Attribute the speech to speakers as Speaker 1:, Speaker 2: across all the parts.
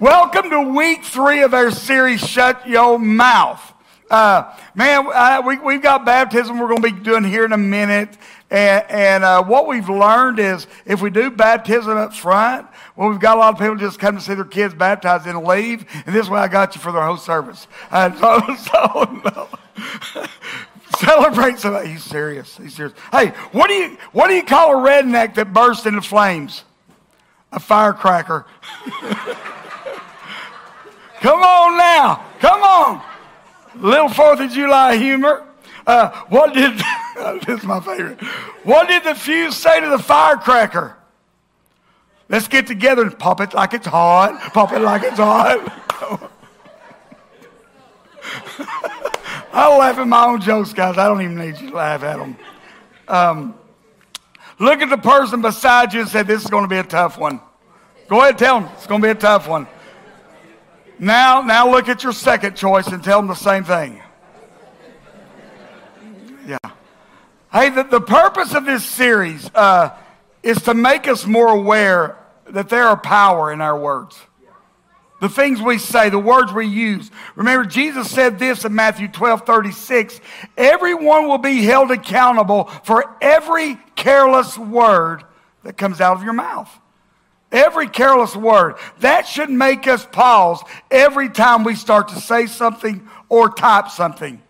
Speaker 1: Welcome to week three of our series, Shut Your Mouth. Uh, man, uh, we, we've got baptism we're going to be doing here in a minute. And, and uh, what we've learned is if we do baptism up front, well, we've got a lot of people just come to see their kids baptized and leave. And this way I got you for the whole service. Uh, so, so no. Celebrate somebody. He's serious. He's serious. Hey, what do you what do you call a redneck that bursts into flames? A firecracker. Come on now. Come on. Little Fourth of July humor. Uh, what did this is my favorite? What did the fuse say to the firecracker? Let's get together and pop it like it's hot. Pop it like it's hot. I laugh at my own jokes, guys. I don't even need you to laugh at them. Um, look at the person beside you and say, This is going to be a tough one. Go ahead, tell them it's going to be a tough one. Now, now look at your second choice and tell them the same thing. Yeah. Hey, the, the purpose of this series uh, is to make us more aware that there are power in our words. The things we say, the words we use. Remember, Jesus said this in Matthew 12 36 Everyone will be held accountable for every careless word that comes out of your mouth. Every careless word. That should make us pause every time we start to say something or type something.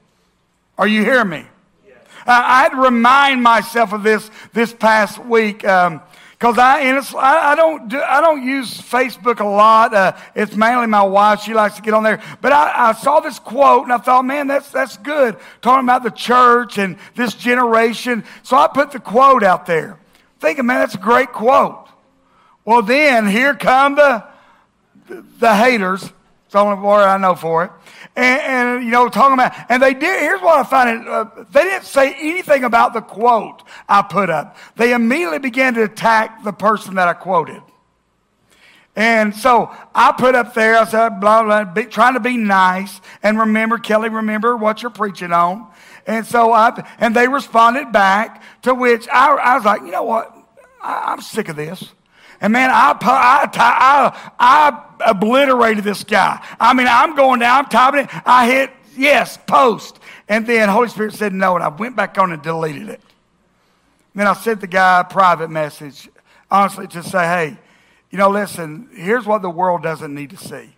Speaker 1: Are you hearing me? Yes. I had to remind myself of this this past week. Um, because I, I, I, don't do, I don't use Facebook a lot. Uh, it's mainly my wife. She likes to get on there. But I, I, saw this quote and I thought, man, that's, that's good. Talking about the church and this generation. So I put the quote out there, thinking, man, that's a great quote. Well, then here come the, the, haters. It's the only word I know for it and, and, you know, talking about, and they did, here's what I find, uh, they didn't say anything about the quote I put up. They immediately began to attack the person that I quoted. And so I put up there, I said, blah, blah, be, trying to be nice. And remember, Kelly, remember what you're preaching on. And so I, and they responded back to which I, I was like, you know what? I, I'm sick of this. And man, I, I, I, I obliterated this guy. I mean, I'm going down, I'm typing it. I hit yes, post. And then Holy Spirit said no, and I went back on and deleted it. Then I sent the guy a private message, honestly, to say, hey, you know, listen, here's what the world doesn't need to see.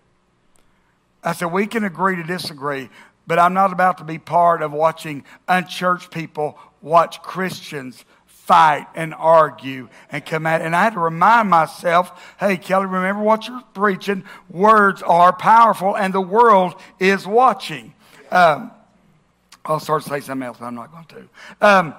Speaker 1: I said, we can agree to disagree, but I'm not about to be part of watching unchurched people watch Christians fight and argue and come at. And I had to remind myself, hey, Kelly, remember what you're preaching. Words are powerful, and the world is watching. Um, I'll start to say something else, but I'm not going to. Um,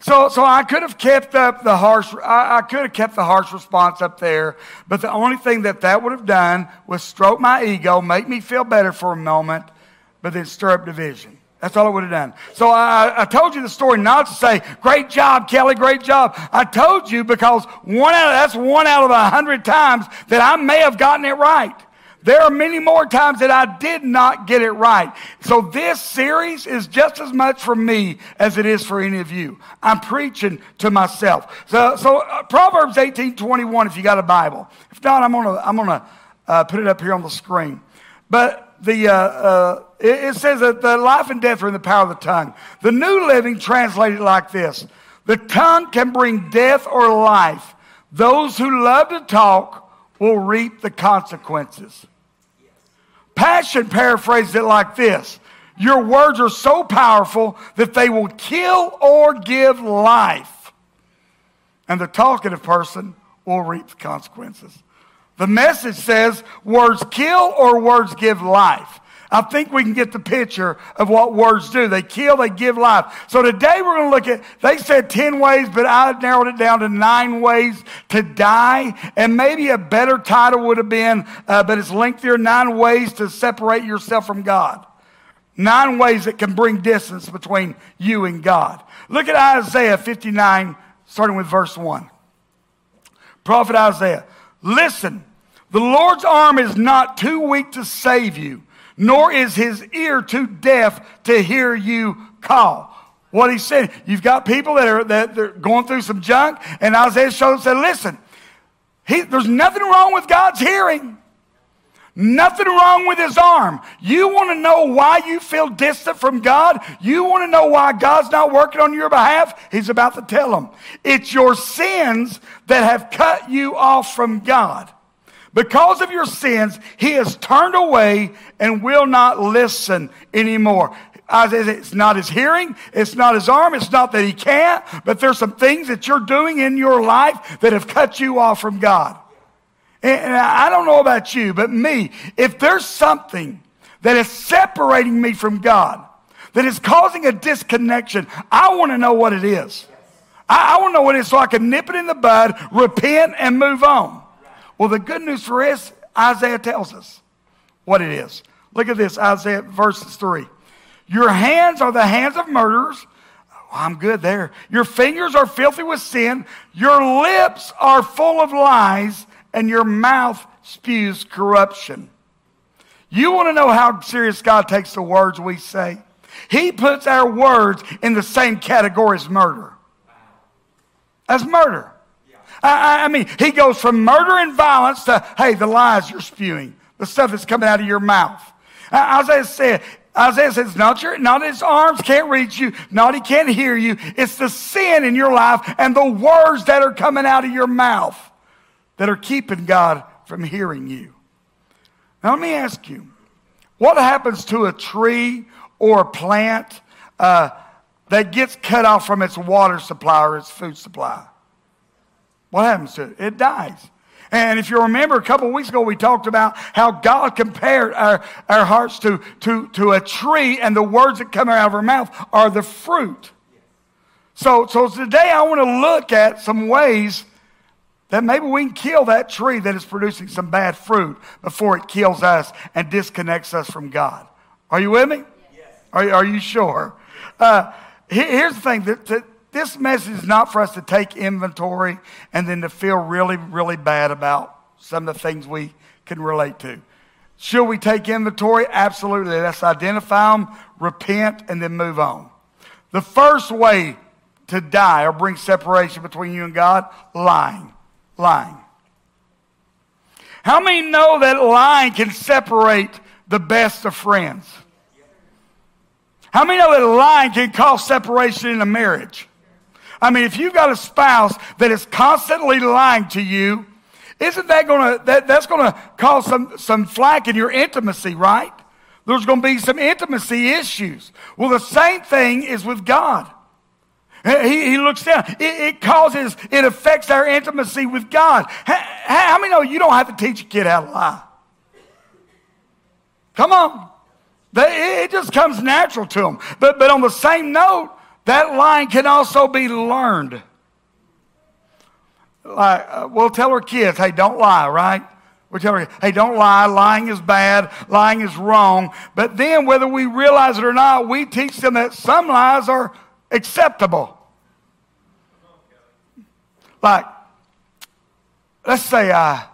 Speaker 1: so, so I could have kept up the harsh. I, I, could have kept the harsh response up there, but the only thing that that would have done was stroke my ego, make me feel better for a moment, but then stir up division. That's all I would have done. So I, I, told you the story not to say, great job, Kelly, great job. I told you because one out of, that's one out of a hundred times that I may have gotten it right. There are many more times that I did not get it right. So this series is just as much for me as it is for any of you. I'm preaching to myself. So, so uh, Proverbs 18, 21, if you got a Bible. If not, I'm gonna, I'm gonna uh, put it up here on the screen. But the, uh, uh, it, says that the life and death are in the power of the tongue. The New Living translated like this The tongue can bring death or life. Those who love to talk will reap the consequences. Passion paraphrased it like this Your words are so powerful that they will kill or give life. And the talkative person will reap the consequences. The message says words kill or words give life. I think we can get the picture of what words do. They kill, they give life. So today we're going to look at, they said 10 ways, but I narrowed it down to nine ways to die. And maybe a better title would have been, uh, but it's lengthier, nine ways to separate yourself from God. Nine ways that can bring distance between you and God. Look at Isaiah 59, starting with verse 1. Prophet Isaiah. Listen, the Lord's arm is not too weak to save you, nor is his ear too deaf to hear you call. What he said, you've got people that are that they're going through some junk, and Isaiah showed and said, Listen, he, there's nothing wrong with God's hearing. Nothing wrong with his arm. You want to know why you feel distant from God? You want to know why God's not working on your behalf? He's about to tell them. It's your sins that have cut you off from God. Because of your sins, he has turned away and will not listen anymore. It's not his hearing, it's not his arm, it's not that he can't, but there's some things that you're doing in your life that have cut you off from God. And I don't know about you, but me, if there's something that is separating me from God, that is causing a disconnection, I want to know what it is. I, want to know what it is so I can nip it in the bud, repent, and move on. Well, the good news for us, Isaiah tells us what it is. Look at this, Isaiah verses 3. Your hands are the hands of murderers. Oh, I'm good there. Your fingers are filthy with sin. Your lips are full of lies and your mouth spews corruption. You want to know how serious God takes the words we say? He puts our words in the same category as murder. As murder. I, I, mean, he goes from murder and violence to, hey, the lies you're spewing, the stuff that's coming out of your mouth. Isaiah said, Isaiah says, not, your, not his arms can't reach you, not he can't hear you. It's the sin in your life and the words that are coming out of your mouth that are keeping God from hearing you. Now, let me ask you what happens to a tree or a plant uh, that gets cut off from its water supply or its food supply? What happens to it? It dies. And if you remember a couple weeks ago, we talked about how God compared our, our hearts to, to, to a tree, and the words that come out of our mouth are the fruit. So, so today I want to look at some ways that maybe we can kill that tree that is producing some bad fruit before it kills us and disconnects us from God. Are you with me? Yes. Are, are you sure? Uh, here's the thing that, that this message is not for us to take inventory and then to feel really, really bad about some of the things we can relate to. Should we take inventory? Absolutely. Let's identify them, repent, and then move on. The first way to die or bring separation between you and God, lying lying. How many know that lying can separate the best of friends? How many know that lying can cause separation in a marriage? I mean, if you've got a spouse that is constantly lying to you, isn't that going to that, that's to cause some some flack in your intimacy, right? There's going to be some intimacy issues. Well, the same thing is with God. He, he looks down. It, it, causes, it affects our intimacy with God. How, how many know you don't have to teach a kid how to lie? Come on. They, it just comes natural to them. But, but on the same note, that lying can also be learned. Like, uh, we'll tell our kids, hey, don't lie, right? We tell her, hey, don't lie. Lying is bad. Lying is wrong. But then, whether we realize it or not, we teach them that some lies are acceptable. Like, let's say I,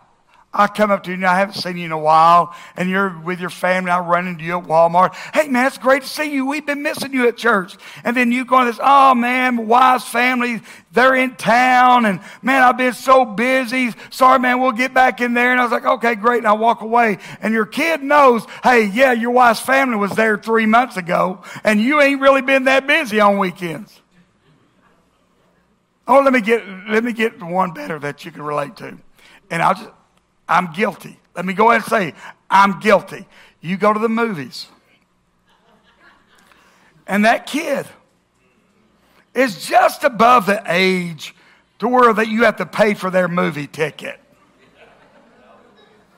Speaker 1: I come up to you and I haven't seen you in a while, and you're with your family. I run into you at Walmart. Hey, man, it's great to see you. We've been missing you at church. And then you go on this, oh, man, wife's family, they're in town, and man, I've been so busy. Sorry, man, we'll get back in there. And I was like, okay, great. And I walk away. And your kid knows, hey, yeah, your wife's family was there three months ago, and you ain't really been that busy on weekends. Oh, let me get let me get one better that you can relate to. And I'll just I'm guilty. Let me go ahead and say, I'm guilty. You go to the movies. And that kid is just above the age to where that you have to pay for their movie ticket.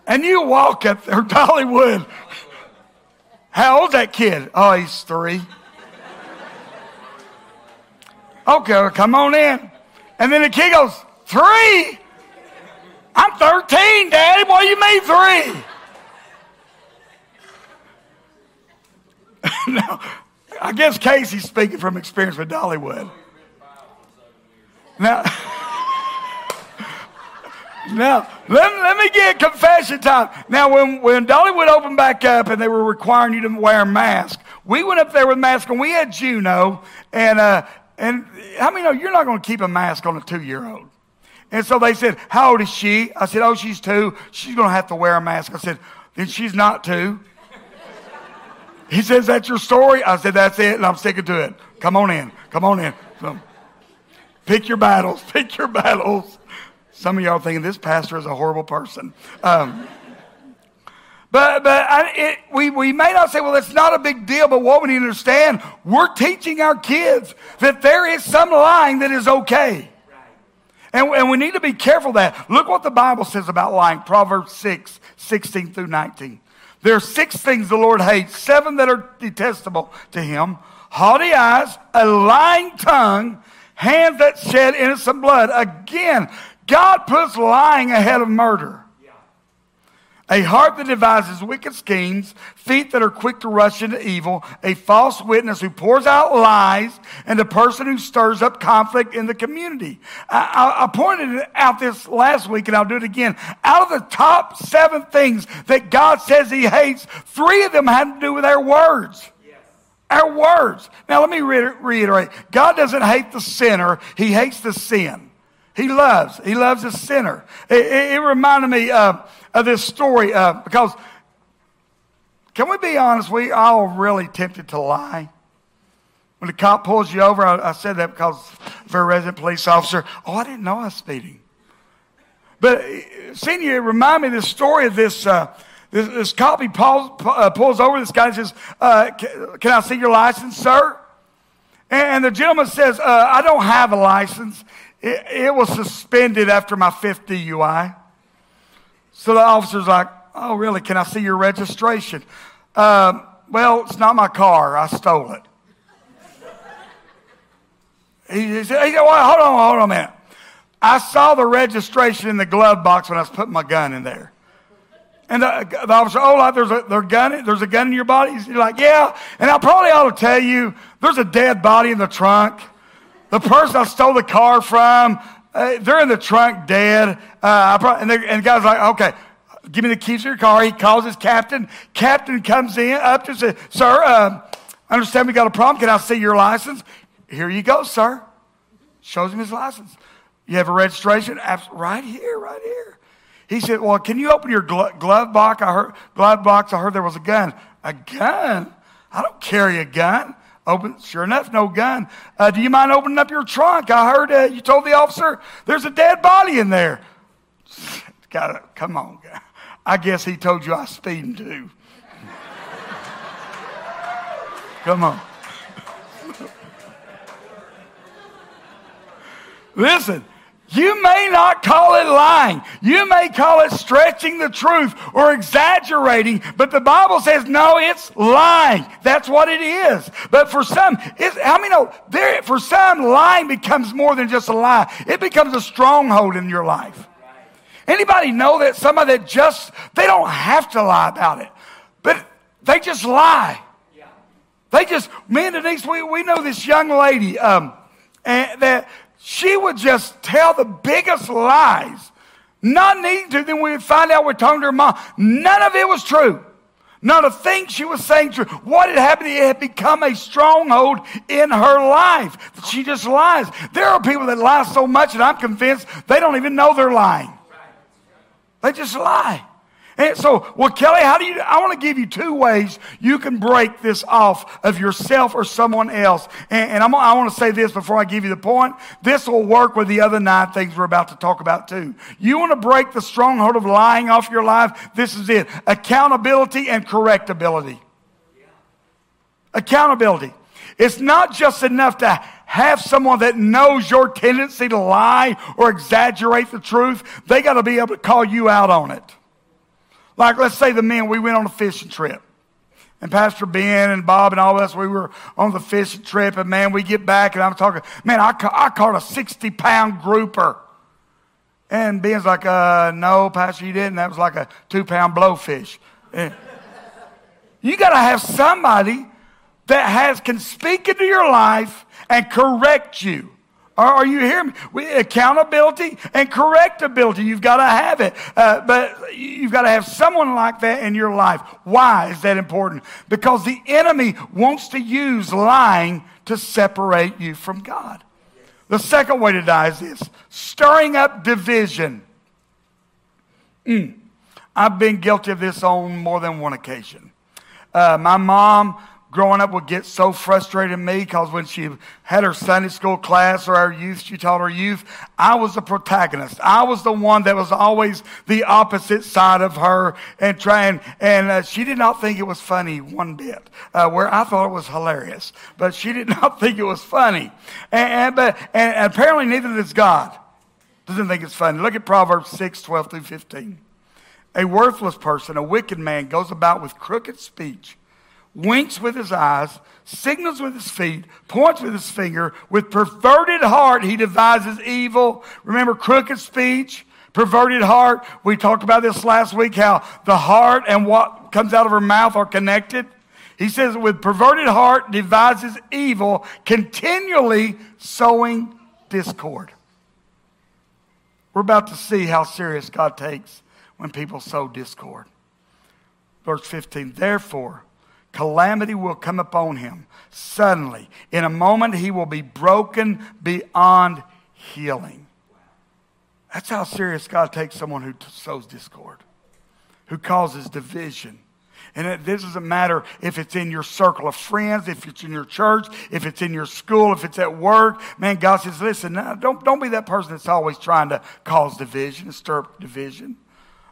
Speaker 1: And you walk up there, Dollywood. How old's that kid? Oh, he's three. Okay, come on in. And then the kid goes, Three? I'm 13, Daddy. What do you mean three? now, I guess Casey's speaking from experience with Dollywood. Now, now let, let me get confession time. Now, when, when Dollywood opened back up and they were requiring you to wear a mask, we went up there with masks and we had Juno. And, uh, and how many know you're not going to keep a mask on a two year old? And so they said, How old is she? I said, Oh, she's two. She's going to have to wear a mask. I said, then she's not to. He says, That's your story? I said, That's it, and I'm sticking to it. Come on in. Come on in. So, pick your battles. Pick your battles. Some of y'all thinking this pastor is a horrible person. Um, but but I, it, we, we may not say, well, it's not a big deal, but what we need to understand, we're teaching our kids that there is some lying that is okay. And, and we need to be careful that. Look what the Bible says about lying Proverbs 6, 16 through 19. There are six things the Lord hates, seven that are detestable to him haughty eyes, a lying tongue, hands that shed innocent blood. Again, God puts lying ahead of murder a heart that devises wicked schemes, feet that are quick to rush into evil, a false witness who pours out lies, and a person who stirs up conflict in the community. I, I, I, pointed out this last week, and I'll do it again. Out of the top seven things that God says He hates, three of them had to do with our words. Our words. Now, let me reiterate God doesn't hate the sinner, He hates the sin. He loves. He loves the sinner. It, it, it reminded me of of this story uh, because, can we be honest? We all really tempted to lie. When the cop pulls you over, I, I said that because for a resident police officer, oh, I didn't know I was speeding. But seeing you remind me of this story of this. Uh, this, this, cop, he pulls, uh, pulls over this guy and says, uh, can, can, I see your license, sir? And, and the gentleman says, uh, I don't have a license. It, it was suspended after my fifth DUI. So the officer's like, Oh, really? Can I see your registration? Um, well, it's not my car. I stole it. He, he said, he said well, hold on, hold on a minute. I saw the registration in the glove box when I was putting my gun in there. And the, the officer, oh, like there's a gun, there's a gun in your body. He's like, yeah. And I probably ought to tell you, there's a dead body in the trunk. The person I stole the car from, uh, they're in the trunk dead. Uh, probably, and, and the guy's like, okay, give me the keys to your car. He calls his captain. Captain comes in up to say, sir, uh, I understand we got a problem. Can I see your license? Here you go, sir. Shows him his license. You have a registration? Right here, right here. He said, well, can you open your glove box? I heard, glove box. I heard there was a gun. A gun? I don't carry a gun. Open, sure enough, no gun. Uh, do you mind opening up your trunk? I heard uh, you told the officer there's a dead body in there. Gotta, come on, guy. I guess he told you I was speeding too. come on. Listen, you may not call it lying. You may call it stretching the truth or exaggerating, but the Bible says no, it's lying. That's what it is. But for some, it's, how many know there, for some, lying becomes more than just a lie. It becomes a stronghold in your life. Anybody know that somebody that just, they don't have to lie about it, but they just lie. They just, me and Denise, we, we know this young lady um, and that she would just tell the biggest lies, not needing to. Then we would find out we're talking to her mom. None of it was true. Not a thing she was saying true. What had happened? It had become a stronghold in her life. She just lies. There are people that lie so much that I'm convinced they don't even know they're lying. They just lie. And so, well, Kelly, how do you, I want to give you two ways you can break this off of yourself or someone else. And, and i want to say this before I give you the point. This will work with the other nine things we're about to talk about too. You want to break the stronghold of lying off your life? This is it. Accountability and correctability. Accountability. It's not just enough to have someone that knows your tendency to lie or exaggerate the truth. They got to be able to call you out on it. Like, let's say the men, we went on a fishing trip. And Pastor Ben and Bob and all of us, we were on the fishing trip. And man, we get back and I'm talking, man, I, ca- I caught a 60 pound grouper. And Ben's like, uh, no, Pastor, you didn't. That was like a two pound blowfish. You got to have somebody that has, can speak into your life and correct you. Are, you hearing me? Accountability and correctability. You've got to have it. Uh, but you've got to have someone like that in your life. Why is that important? Because the enemy wants to use lying to separate you from God. The second way to die is this stirring up division. Mm. I've been guilty of this on more than one occasion. Uh, my mom growing up would get so frustrated at me because when she had her Sunday school class or our youth, she taught her youth, I was the protagonist. I was the one that was always the opposite side of her and trying, and uh, she did not think it was funny one bit, uh, where I thought it was hilarious, but she did not think it was funny. And, and, but, and apparently neither does God. Doesn't think it's funny. Look at Proverbs 6, 12 through 15. A worthless person, a wicked man, goes about with crooked speech winks with his eyes, signals with his feet, points with his finger. With perverted heart, he devises evil. Remember crooked speech, perverted heart. We talked about this last week how the heart and what comes out of her mouth are connected. He says, with perverted heart, devises evil, continually sowing discord. We're about to see how serious God takes when people sow discord. Verse 15, therefore, calamity will come upon him suddenly. In a moment, he will be broken beyond healing. That's how serious God takes someone who sows discord, who causes division. And it, this doesn't matter if it's in your circle of friends, if it's in your church, if it's in your school, if it's at work. Man, God says, listen, don't, don't be that person that's always trying to cause division stir up division.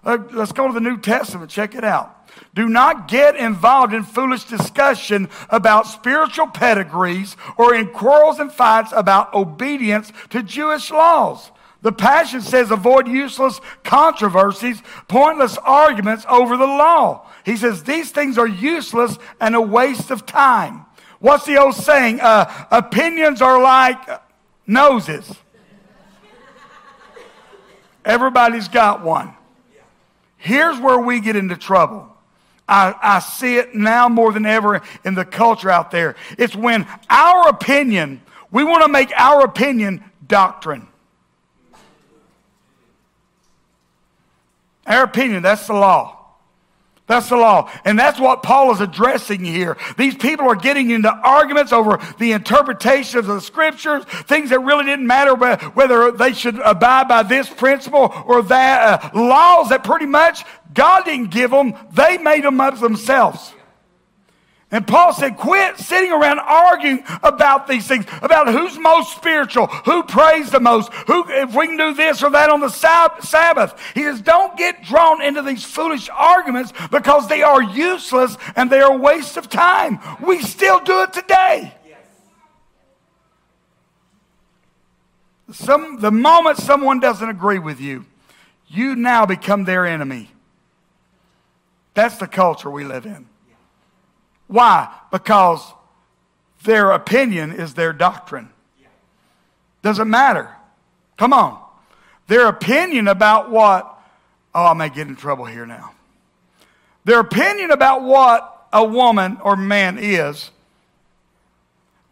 Speaker 1: Uh, let's go to the New Testament. Check it out. Do not get involved in foolish discussion about spiritual pedigrees or in quarrels and fights about obedience to Jewish laws. The Passion says avoid useless controversies, pointless arguments over the law. He says these things are useless and a waste of time. What's the old saying? Uh, opinions are like noses. Everybody's got one. Here's where we get into trouble. I, I see it now more than ever in the culture out there. It's when our opinion, we want to make our opinion doctrine. Our opinion, that's the law. That's the law. And that's what Paul is addressing here. These people are getting into arguments over the interpretation of the scriptures, things that really didn't matter whether they should abide by this principle or that. Uh, laws that pretty much God didn't give them, they made them up themselves. And Paul said, quit sitting around arguing about these things, about who's most spiritual, who prays the most, who, if we can do this or that on the Sabbath. He says, don't get drawn into these foolish arguments because they are useless and they are a waste of time. We still do it today. Some, the moment someone doesn't agree with you, you now become their enemy. That's the culture we live in. Why? Because their opinion is their doctrine. Doesn't matter. Come on. Their opinion about what, oh, I may get in trouble here now. Their opinion about what a woman or man is,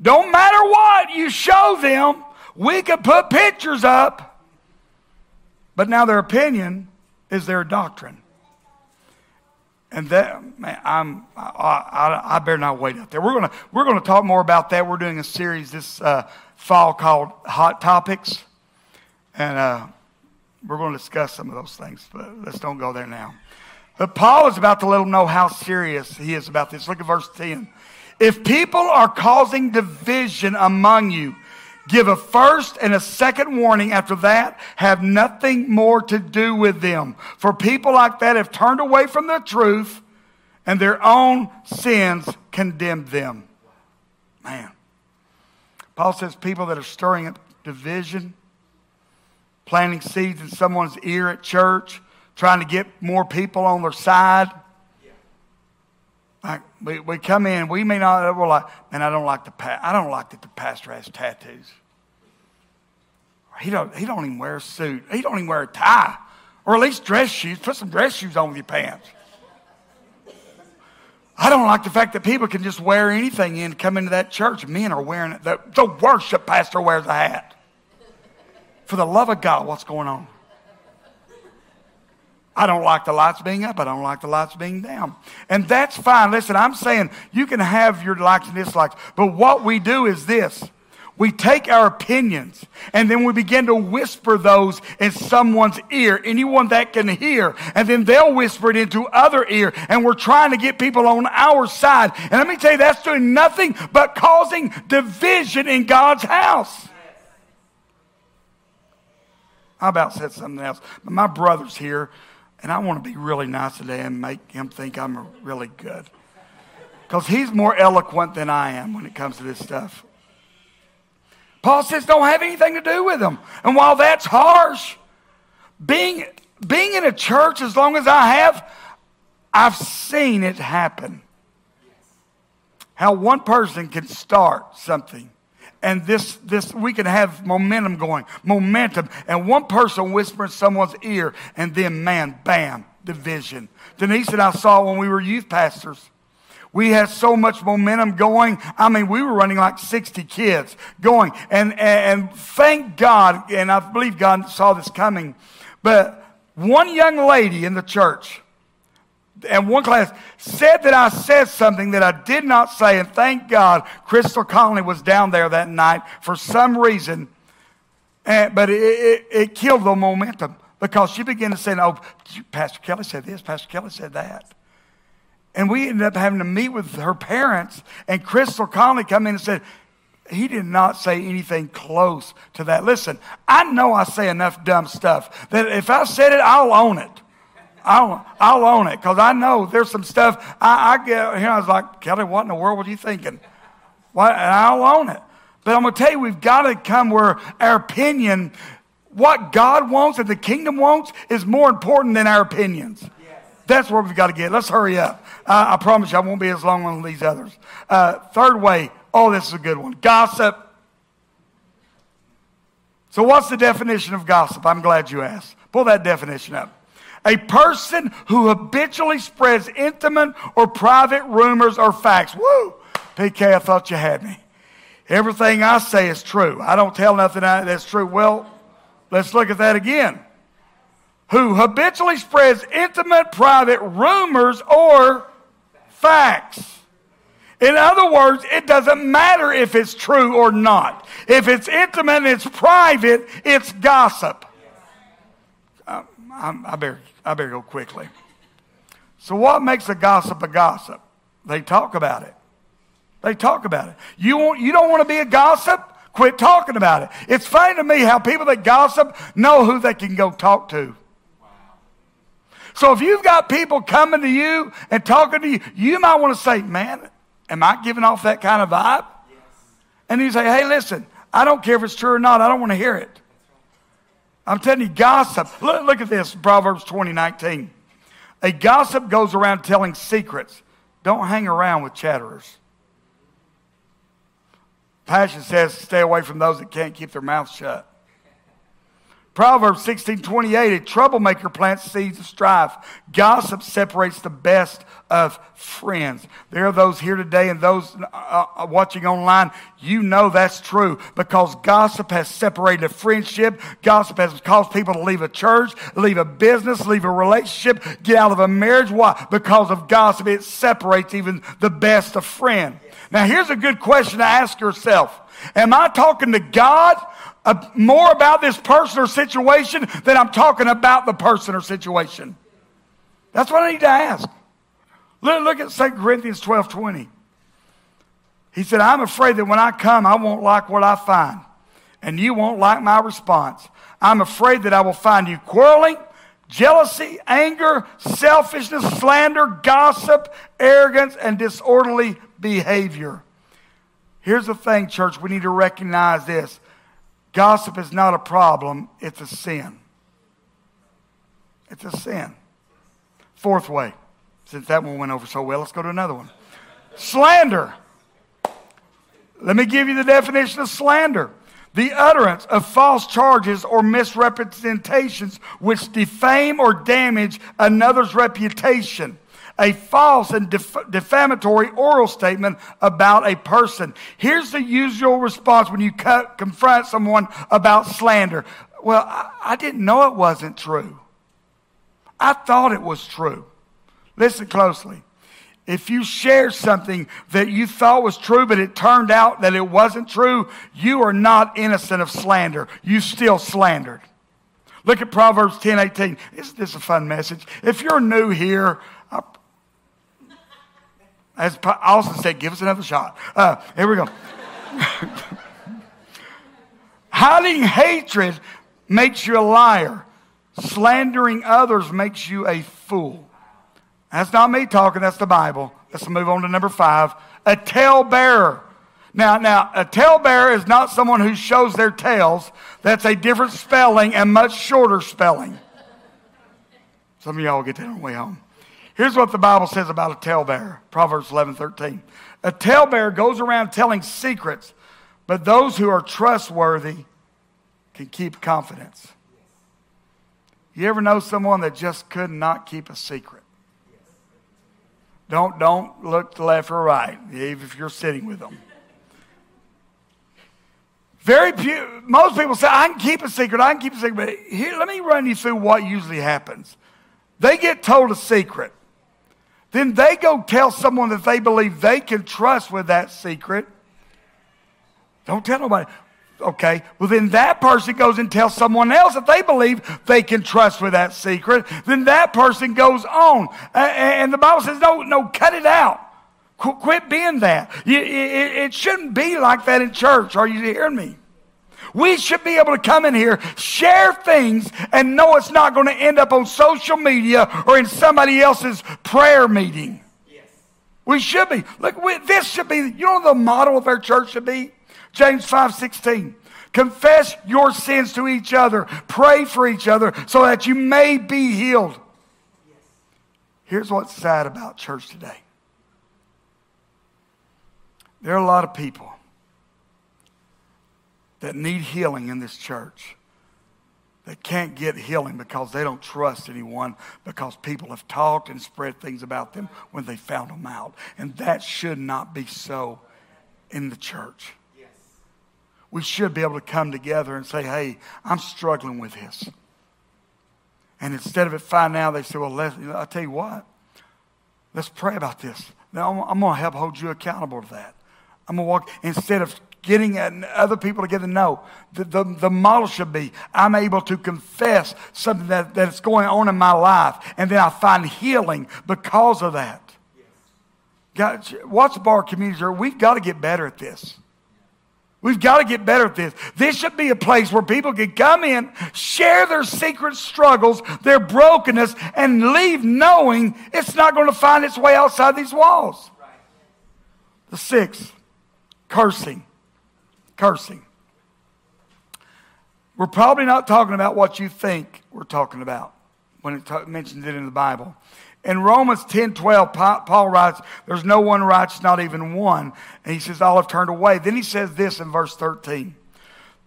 Speaker 1: don't matter what you show them, we could put pictures up, but now their opinion is their doctrine. And that, man, I'm, I, I, I, better not wait out there. We're gonna, we're gonna talk more about that. We're doing a series this uh, fall called Hot Topics, and uh, we're going to discuss some of those things. But let's don't go there now. But Paul is about to let them know how serious he is about this. Look at verse ten. If people are causing division among you, Give a first and a second warning after that. Have nothing more to do with them. For people like that have turned away from the truth and their own sins condemned them. Man. Paul says people that are stirring up division, planting seeds in someone's ear at church, trying to get more people on their side. Like we, we come in, we may not, we're like, man, I don't like the, pa- I don't like that the pastor has tattoos. He don't, he don't even wear a suit. He don't even wear a tie. Or at least dress shoes. Put some dress shoes on with your pants. I don't like the fact that people can just wear anything in come into that church. Men are wearing it. The, the worship pastor wears a hat. For the love of God, what's going on? I don't like the lights being up. I don't like the lights being down. And that's fine. Listen, I'm saying you can have your likes and dislikes. But what we do is this we take our opinions and then we begin to whisper those in someone's ear, anyone that can hear, and then they'll whisper it into other ear, and we're trying to get people on our side. And let me tell you, that's doing nothing but causing division in God's house. I about said something else, but my brother's here, and I want to be really nice today and make him think I'm really good. Because he's more eloquent than I am when it comes to this stuff. Paul says, don't have anything to do with them. And while that's harsh, being, being in a church as long as I have, I've seen it happen. How one person can start something and this, this we can have momentum going momentum and one person whispering someone's ear and then man bam division denise and i saw when we were youth pastors we had so much momentum going. I mean, we were running like 60 kids going. And, and, and thank God, and I believe God saw this coming, but one young lady in the church, and one class said that I said something that I did not say, and thank God Crystal Conley was down there that night for some reason, and, but it, it, it killed the momentum because she began to say, "Oh, Pastor Kelly said this, Pastor Kelly said that." And we ended up having to meet with her parents. And Crystal Conley come in and said, he did not say anything close to that. Listen, I know I say enough dumb stuff that if I said it, I'll own it. I'll, I'll own it because I know there's some stuff I, I get here. I was like, Kelly, what in the world were you thinking? What? And I'll own it. But I'm going to tell you, we've got to come where our opinion, what God wants and the kingdom wants, is more important than our opinions. That's where we've got to get. Let's hurry up. I promise you I won't be as long on these others. Uh, third way, oh, this is a good one gossip. So, what's the definition of gossip? I'm glad you asked. Pull that definition up. A person who habitually spreads intimate or private rumors or facts. Woo! PK, I thought you had me. Everything I say is true. I don't tell nothing that's true. Well, let's look at that again who habitually spreads intimate, private rumors or facts. In other words, it doesn't matter if it's true or not. If it's intimate and it's private, it's gossip. Um, I, better, I better go quickly. So, what makes a gossip a gossip? They talk about it. They talk about it. You, want, you don't want to be a gossip? Quit talking about it. It's funny to me how people that gossip know who they can go talk to. So if you've got people coming to you and talking to you, you might want to say, man, am I giving off that kind of vibe? Yes. And you say, hey, listen, I don't care if it's true or not. I don't want to hear it. I'm telling you, gossip. Look, look at this, Proverbs 20, 19. A gossip goes around telling secrets. Don't hang around with chatterers. Passion says, stay away from those that can't keep their mouths shut. Proverbs 16 28, a troublemaker plants seeds of strife. Gossip separates the best of friends. There are those here today and those uh, uh, watching online. You know that's true because gossip has separated a friendship. Gossip has caused people to leave a church, leave a business, leave a relationship, get out of a marriage. Why? Because of gossip. It separates even the best of friends. Now, here's a good question to ask yourself Am I talking to God? uh, more about this person or situation than I'm talking about the person or situation? That's what I need to ask. Look, at 2 Corinthians 12 20. He said, I'm afraid that when I come, I won't like what I find, and you won't like my response. I'm afraid that I will find you quarreling, jealousy, anger, selfishness, slander, gossip, arrogance, and disorderly behavior. Here's the thing, church, we need to recognize this Gossip is not a problem, it's a sin. It's a sin. Fourth way, since that one went over so well, let's go to another one. Slander. Let me give you the definition of slander the utterance of false charges or misrepresentations which defame or damage another's reputation a false and def- defamatory oral statement about a person. Here's the usual response when you cut, confront someone about slander. Well, I, I didn't know it wasn't true. I thought it was true. Listen closely. if you share something that you thought was true, but it turned out that it wasn't true, you are not innocent of slander. You still slandered. Look at Proverbs 10 18. Isn't this a fun message? If you're new here, I, as Austin said, give us another shot. Uh, here we go. Hiding hatred makes you a liar. Slandering others makes you a fool. That's not me talking, that's the Bible. Let's move on to number five. A talebearer. Now, now, a tail bearer is not someone who shows their tails. That's a different spelling and much shorter spelling. Some of y'all will get that on the way home. Here's what the Bible says about a tale bearer Proverbs 11, 13. A tale bearer goes around telling secrets, but those who are trustworthy can keep confidence. You ever know someone that just could not keep a secret? Don't, don't look to left or right, even if you're sitting with them. Very few, most people say, I can keep a secret, I can keep a secret. But here, let me run you through what usually happens. They get told a secret. Then they go tell someone that they believe they can trust with that secret. Don't tell nobody. Okay, well, then that person goes and tells someone else that they believe they can trust with that secret. Then that person goes on. And the Bible says, no, no, cut it out. Quit being that. It shouldn't be like that in church. Are you hearing me? We should be able to come in here, share things, and know it's not going to end up on social media or in somebody else's prayer meeting. Yes. We should be. Look, we, this should be, you know the model of our church should be? James 5 16. Confess your sins to each other. Pray for each other so that you may be healed. Here's what's sad about church today there are a lot of people that need healing in this church that can't get healing because they don't trust anyone because people have talked and spread things about them when they found them out. And that should not be so in the church we should be able to come together and say, hey, I'm struggling with this. And instead of it finding out, they say, well, let's I'll tell you what, let's pray about this. Now, I'm, I'm going to help hold you accountable to that. I'm going to walk, instead of getting other people together, no. The, the, the, model should be I'm able to confess something that, that's going on in my life, and then I find healing because of that. Yes. God, Watts Bar community, we've got to get better at this. We've got to get better at this. This should be a place where people can come in, share their secret struggles, their brokenness, and leave knowing it's not going to find its way outside these walls. The sixth, cursing. Cursing. We're probably not talking about what you think we're talking about when it t- mentions it in the Bible. In Romans 10 12, Paul writes, There's no one righteous, not even one. And he says, All have turned away. Then he says this in verse 13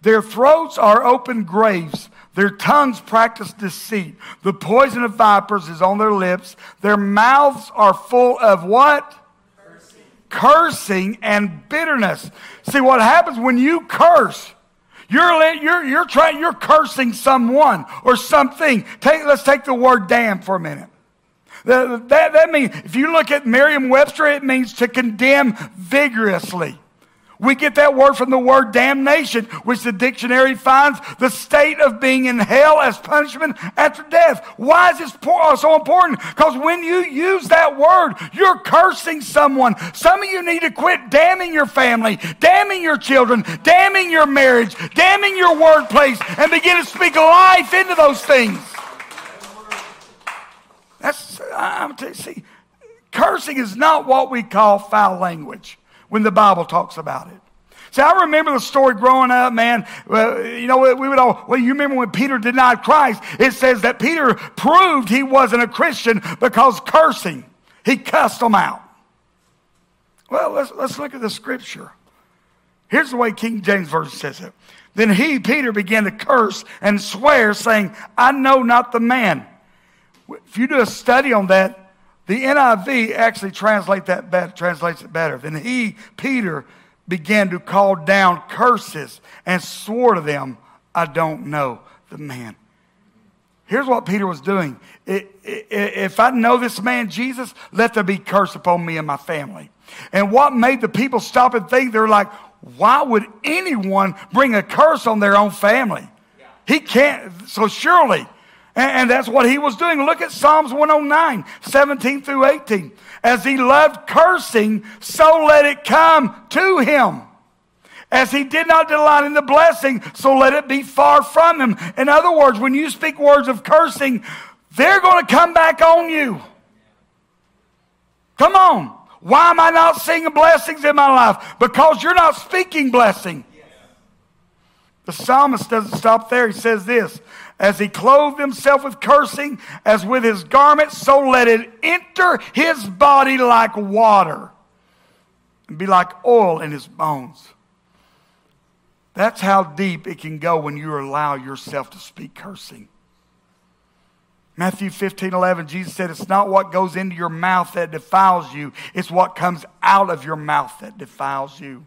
Speaker 1: Their throats are open graves, their tongues practice deceit. The poison of vipers is on their lips. Their mouths are full of what? Cursing, Cursing and bitterness. See, what happens when you curse? You're, you're, you're trying, you're cursing someone or something. Take, let's take the word damn for a minute. That, that, that means, if you look at Merriam Webster, it means to condemn vigorously. We get that word from the word damnation, which the dictionary finds the state of being in hell as punishment after death. Why is this uh, so important? Because when you use that word, you're cursing someone. Some of you need to quit damning your family, damning your children, damning your marriage, damning your workplace, and begin to speak life into those things. I'm you, see, cursing is not what we call foul language when the Bible talks about it. See, I remember the story growing up, man. Uh, you know, we would all, well, you remember when Peter denied Christ? It says that Peter proved he wasn't a Christian because cursing. He cussed them out. Well, let's, let's look at the scripture. Here's the way King James Version says it. Then he, Peter, began to curse and swear, saying, I know not the man. If you do a study on that, the NIV actually translate that better, translates it better. Then he, Peter, began to call down curses and swore to them, I don't know the man. Here's what Peter was doing. If I know this man Jesus, let there be curse upon me and my family. And what made the people stop and think? They're like, why would anyone bring a curse on their own family? He can't. So surely, and, that's what he was doing. Look at Psalms 109, 17 through 18. As he loved cursing, so let it come to him. As he did not delight in the blessing, so let it be far from him. In other words, when you speak words of cursing, they're going to come back on you. Come on. Why am I not seeing blessings in my life? Because you're not speaking blessing. The psalmist doesn't stop there. He says this As he clothed himself with cursing, as with his garment, so let it enter his body like water and be like oil in his bones. That's how deep it can go when you allow yourself to speak cursing. Matthew 15, 11, Jesus said, It's not what goes into your mouth that defiles you, it's what comes out of your mouth that defiles you.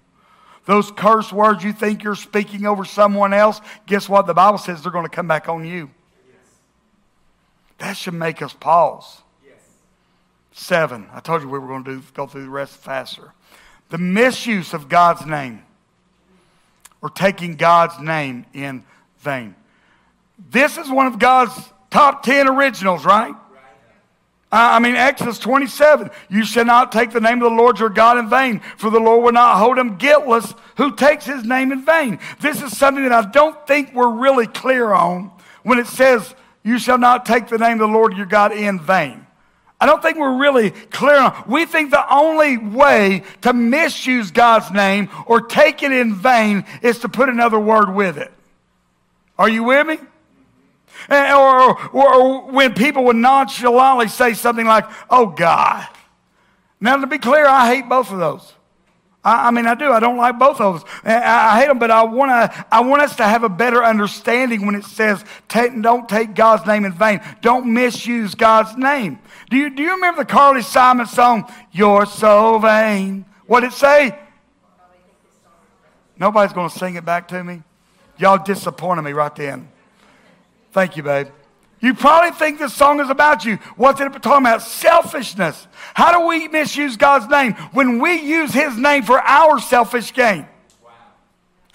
Speaker 1: Those curse words you think you're speaking over someone else, guess what? The Bible says they're going to come back on you. That should make us pause. Yes. Seven. I told you we were going to do, go through the rest faster. The misuse of God's name or taking God's name in vain. This is one of God's top 10 originals, right? I mean, Exodus 27, you shall not take the name of the Lord your God in vain, for the Lord will not hold him guiltless who takes his name in vain. This is something that I don't think we're really clear on when it says, you shall not take the name of the Lord your God in vain. I don't think we're really clear on. We think the only way to misuse God's name or take it in vain is to put another word with it. Are you with me? Eh, or, or, or, when people would nonchalantly say something like, oh God. Now, to be clear, I hate both of those. I, I mean, I do. I don't like both of those. Eh, I, I hate them, but I want, to, I want us to have a better understanding when it says, don't take God's name in vain. Don't misuse God's name. Do you, do you remember the Carly Simon song, You're So Vain? What did it say? Nobody's going to sing it back to me. Y'all disappointed me right then. Thank you, babe. You probably think this song is about you. What's it talking about? Selfishness. How do we misuse God's name when we use His name for our selfish gain? Wow.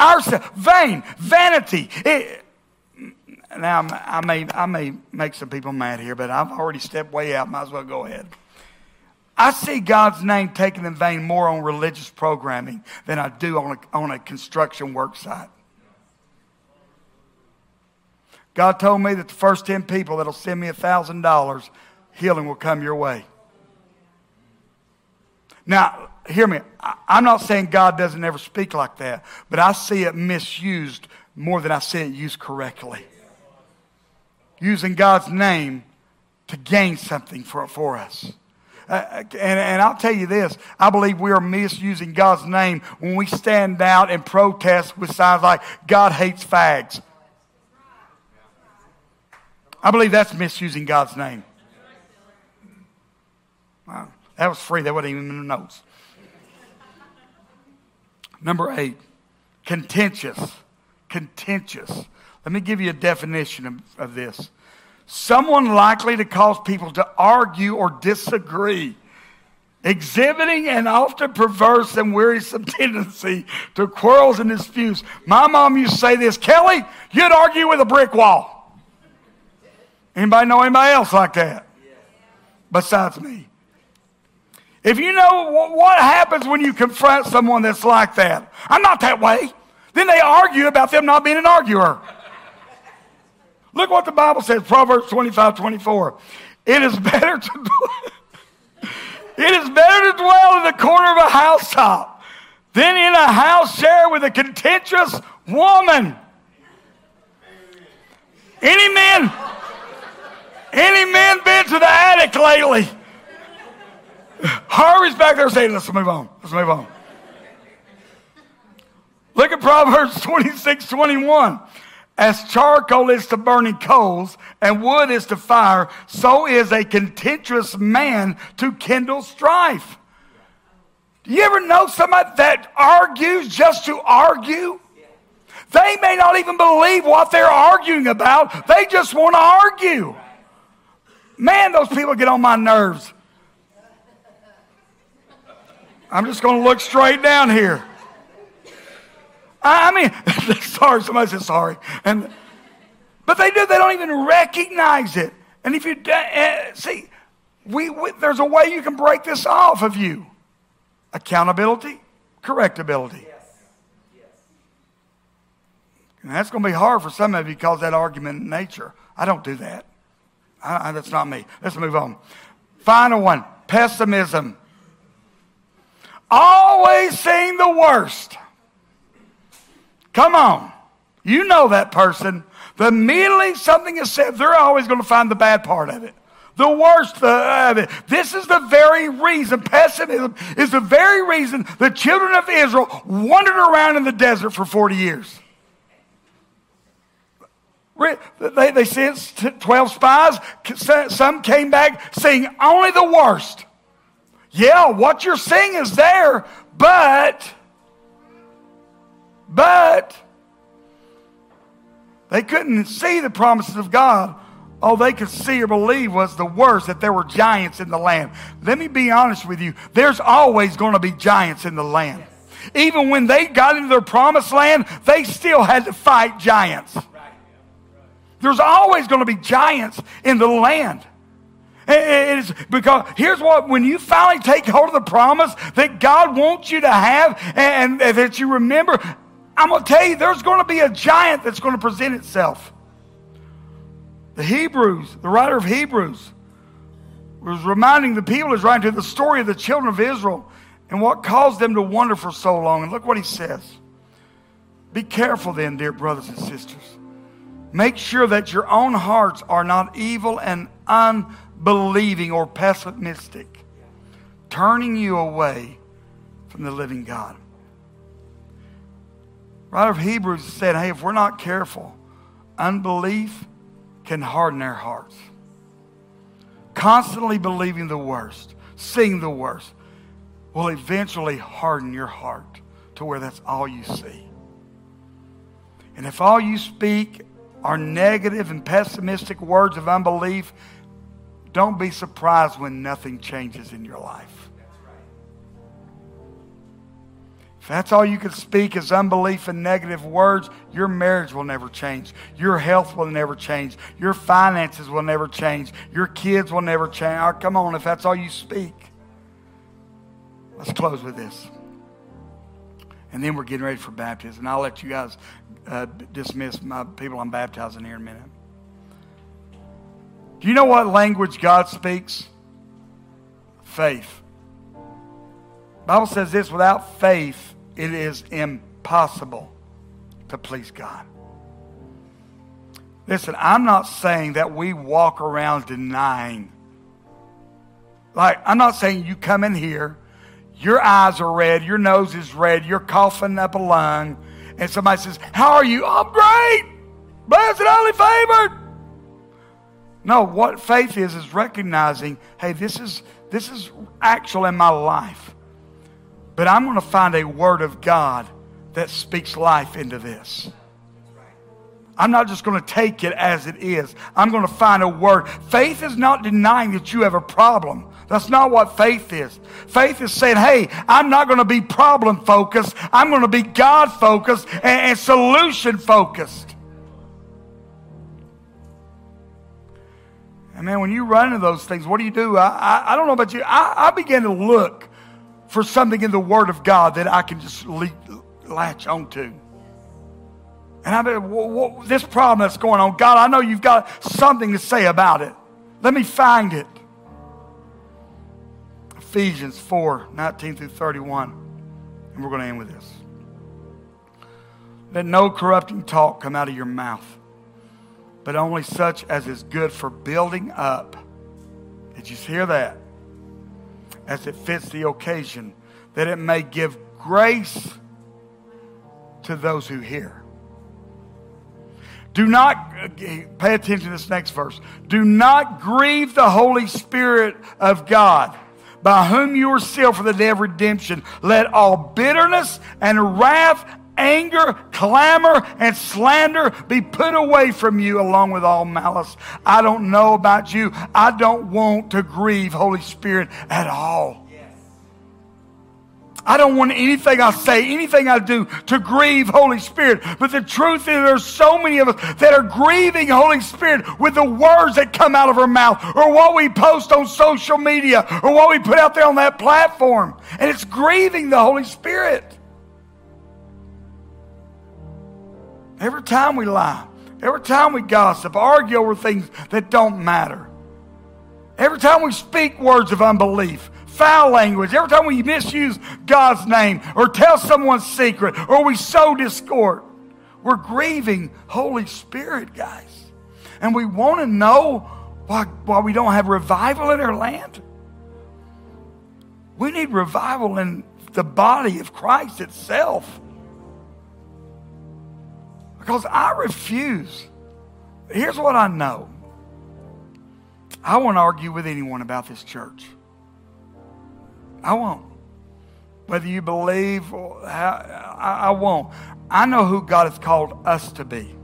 Speaker 1: Our vain, vanity. It, now, I may, I may make some people mad here, but I've already stepped way out. Might as well go ahead. I see God's name taken in vain more on religious programming than I do on a, on a construction work site. God told me that the first 10 people that'll send me $1,000, healing will come your way. Now, hear me. I'm not saying God doesn't ever speak like that, but I see it misused more than I see it used correctly using God's name to gain something for, for us. Uh, and, and I'll tell you this I believe we are misusing God's name when we stand out and protest with signs like, God hates fags. I believe that's misusing God's name. Wow, that was free. That wasn't even in the notes. Number eight, contentious. Contentious. Let me give you a definition of, of this someone likely to cause people to argue or disagree, exhibiting an often perverse and wearisome tendency to quarrels and disputes. My mom used to say this Kelly, you'd argue with a brick wall. Anybody know anybody else like that? Besides me. If you know what happens when you confront someone that's like that, I'm not that way. Then they argue about them not being an arguer. Look what the Bible says, Proverbs 25, 24. It is better to it is better to dwell in the corner of a housetop than in a house share with a contentious woman. Any men, any men been to the attic lately? Harvey's back there saying, let's move on. Let's move on. Look at Proverbs 26, 21. As charcoal is to burning coals and wood is to fire, so is a contentious man to kindle strife. Do you ever know somebody that argues just to argue? They may not even believe what they're arguing about. They just want to argue. Man, those people get on my nerves. I'm just going to look straight down here. I mean, sorry, somebody said sorry. And, but they do, they don't even recognize it. And if you uh, see, we, we, there's a way you can break this off of you accountability, correctability. And that's going to be hard for some of you because that argument in nature. I don't do that. That's not me. Let's move on. Final one pessimism. Always seeing the worst. Come on. You know that person. The immediately something is said, they're always going to find the bad part of it. The worst uh, of it. This is the very reason, pessimism is the very reason the children of Israel wandered around in the desert for 40 years. They, they sent 12 spies. Some came back saying only the worst. Yeah, what you're seeing is there, but, but, they couldn't see the promises of God. All they could see or believe was the worst, that there were giants in the land. Let me be honest with you. There's always going to be giants in the land. Even when they got into their promised land, they still had to fight giants. There's always going to be giants in the land. It is because here's what when you finally take hold of the promise that God wants you to have and, that you remember, I'm going to tell you there's going to be a giant that's going to present itself. The Hebrews, the writer of Hebrews, was reminding the people, is writing to the story of the children of Israel and what caused them to wander for so long. And look what he says. Be careful then, dear brothers and sisters Make sure that your own hearts are not evil and unbelieving or pessimistic, turning you away from the living God. Writer of Hebrews said, hey, if we're not careful, unbelief can harden our hearts. Constantly believing the worst, seeing the worst, will eventually harden your heart to where that's all you see. And if all you speak are negative and pessimistic words of unbelief, don't be surprised when nothing changes in your life. If that's all you can speak is unbelief and negative words, your marriage will never change. Your health will never change. Your finances will never change. Your kids will never change. Come on, if that's all you speak. Let's close with this. And then we're getting ready for baptism. And I'll let you guys uh, dismiss my people I'm baptizing here in a minute. Do you know what language God speaks? Faith. Bible says this without faith, it is impossible to please God. Listen, I'm not saying that we walk around denying. Like, I'm not saying you come in here, your eyes are red, your nose is red, you're coughing up a lung, and somebody says, How are you? I'm great. Blessed, highly favored. No, what faith is is recognizing, hey, this is this is actual in my life. But I'm going to find a word of God that speaks life into this. I'm not just going to take it as it is. I'm going to find a word. Faith is not denying that you have a problem. That's not what faith is. Faith is saying, hey, I'm not going to be problem focused. I'm going to be God focused and, and solution focused. And man, when you run into those things, what do you do? I, I, I don't know about you. I, I begin to look for something in the Word of God that I can just le- latch onto. And i've mean, this problem that's going on, God, I know you've got something to say about it. Let me find it. Ephesians 4 19 through 31. And we're going to end with this. Let no corrupting talk come out of your mouth, but only such as is good for building up. Did you hear that? As it fits the occasion, that it may give grace to those who hear. Do not, pay attention to this next verse. Do not grieve the Holy Spirit of God by whom you were sealed for the day of redemption. Let all bitterness and wrath anger, clamor, and slander be put away from you along with all malice. I don't know about you. I don't want to grieve Holy Spirit at all. I don't want anything I say, anything I do to grieve Holy Spirit. But the truth is, there's so many of us that are grieving Holy Spirit with the words that come out of our mouth, or what we post on social media, or what we put out there on that platform. And it's grieving the Holy Spirit. Every time we lie, every time we gossip, argue over things that don't matter, every time we speak words of unbelief, foul language, every time we misuse God's name or tell someone's secret or we sow discord, we're grieving Holy Spirit, guys. And we want to know why, why we don't have revival in our land. We need revival in the body of Christ itself. Because I refuse. Here's what I know I won't argue with anyone about this church. I won't. Whether you believe, I won't. I know who God has called us to be.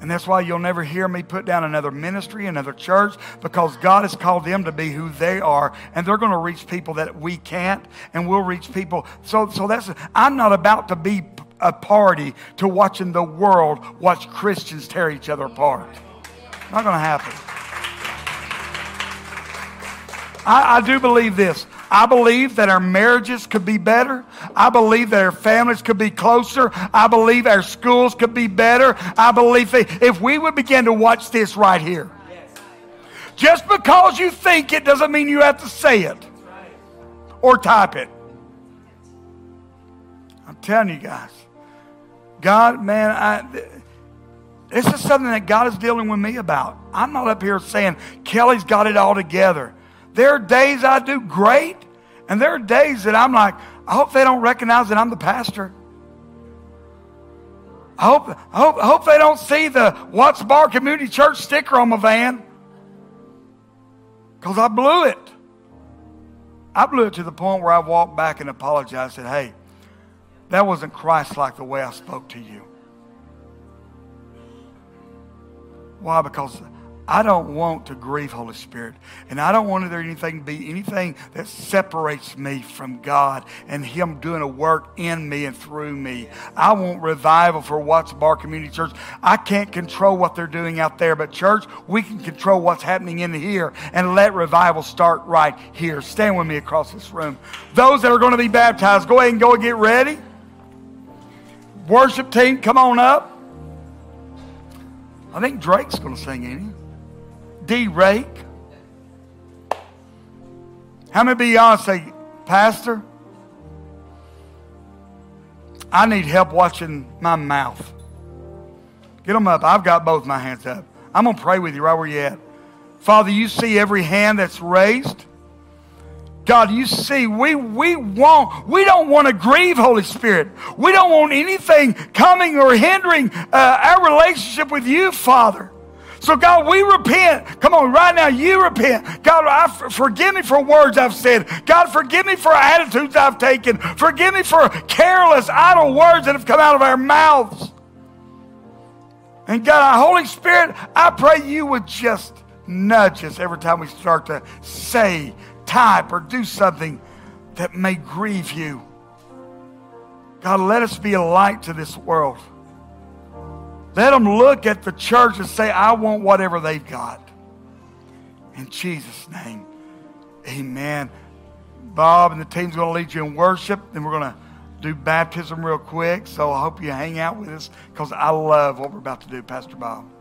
Speaker 1: And that's why you'll never hear me put down another ministry, another church, because God has called them to be who they are. And they're going to reach people that we can't, and we'll reach people. So, so that's, I'm not about to be a party to watching the world watch Christians tear each other apart. Not going to happen. I, I do believe this. I believe that our marriages could be better. I believe that our families could be closer. I believe our schools could be better. I believe that if we would begin to watch this right here. Just because you think it doesn't mean you have to say it or type it. I'm telling you guys. God, man, I, this is something that God is dealing with me about. I'm not up here saying Kelly's got it all together. There are days I do great, and there are days that I'm like, I hope they don't recognize that I'm the pastor. I hope, I hope, I hope they don't see the Watts Bar Community Church sticker on my van. Because I blew it. I blew it to the point where I walked back and apologized. I said, hey, that wasn't Christ like the way I spoke to you. Why? Because I don't want to grieve Holy Spirit. And I don't want there anything to be anything that separates me from God and Him doing a work in me and through me. I want revival for Watts Bar Community Church. I can't control what they're doing out there, but church, we can control what's happening in here and let revival start right here. Stand with me across this room. Those that are going to be baptized, go ahead and go and get ready. Worship team, come on up. I think Drake's going to sing, he? D. Rake? How many be honest say, Pastor, I need help watching my mouth. Get them up. I've got both my hands up. I'm going to pray with you right where you're at. Father, you see every hand that's raised. God, you see, we, we want, we don't want to grieve Holy Spirit. We don't want anything coming or hindering uh, our relationship with you, Father. So, God, we repent. Come on, right now, you repent. God, I, forgive me for words I've said. God, forgive me for attitudes I've taken. Forgive me for careless, idle words that have come out of our mouths. And God, Holy Spirit, I pray you would just nudge us every time we start to say, type, or do something that may grieve you. God, let us be a light to this world. Let them look at the church and say, I want whatever they've got. In Jesus' name, amen. Bob and the team's going to lead you in worship. Then we're going to do baptism real quick. So I hope you hang out with us because I love what we're about to do, Pastor Bob.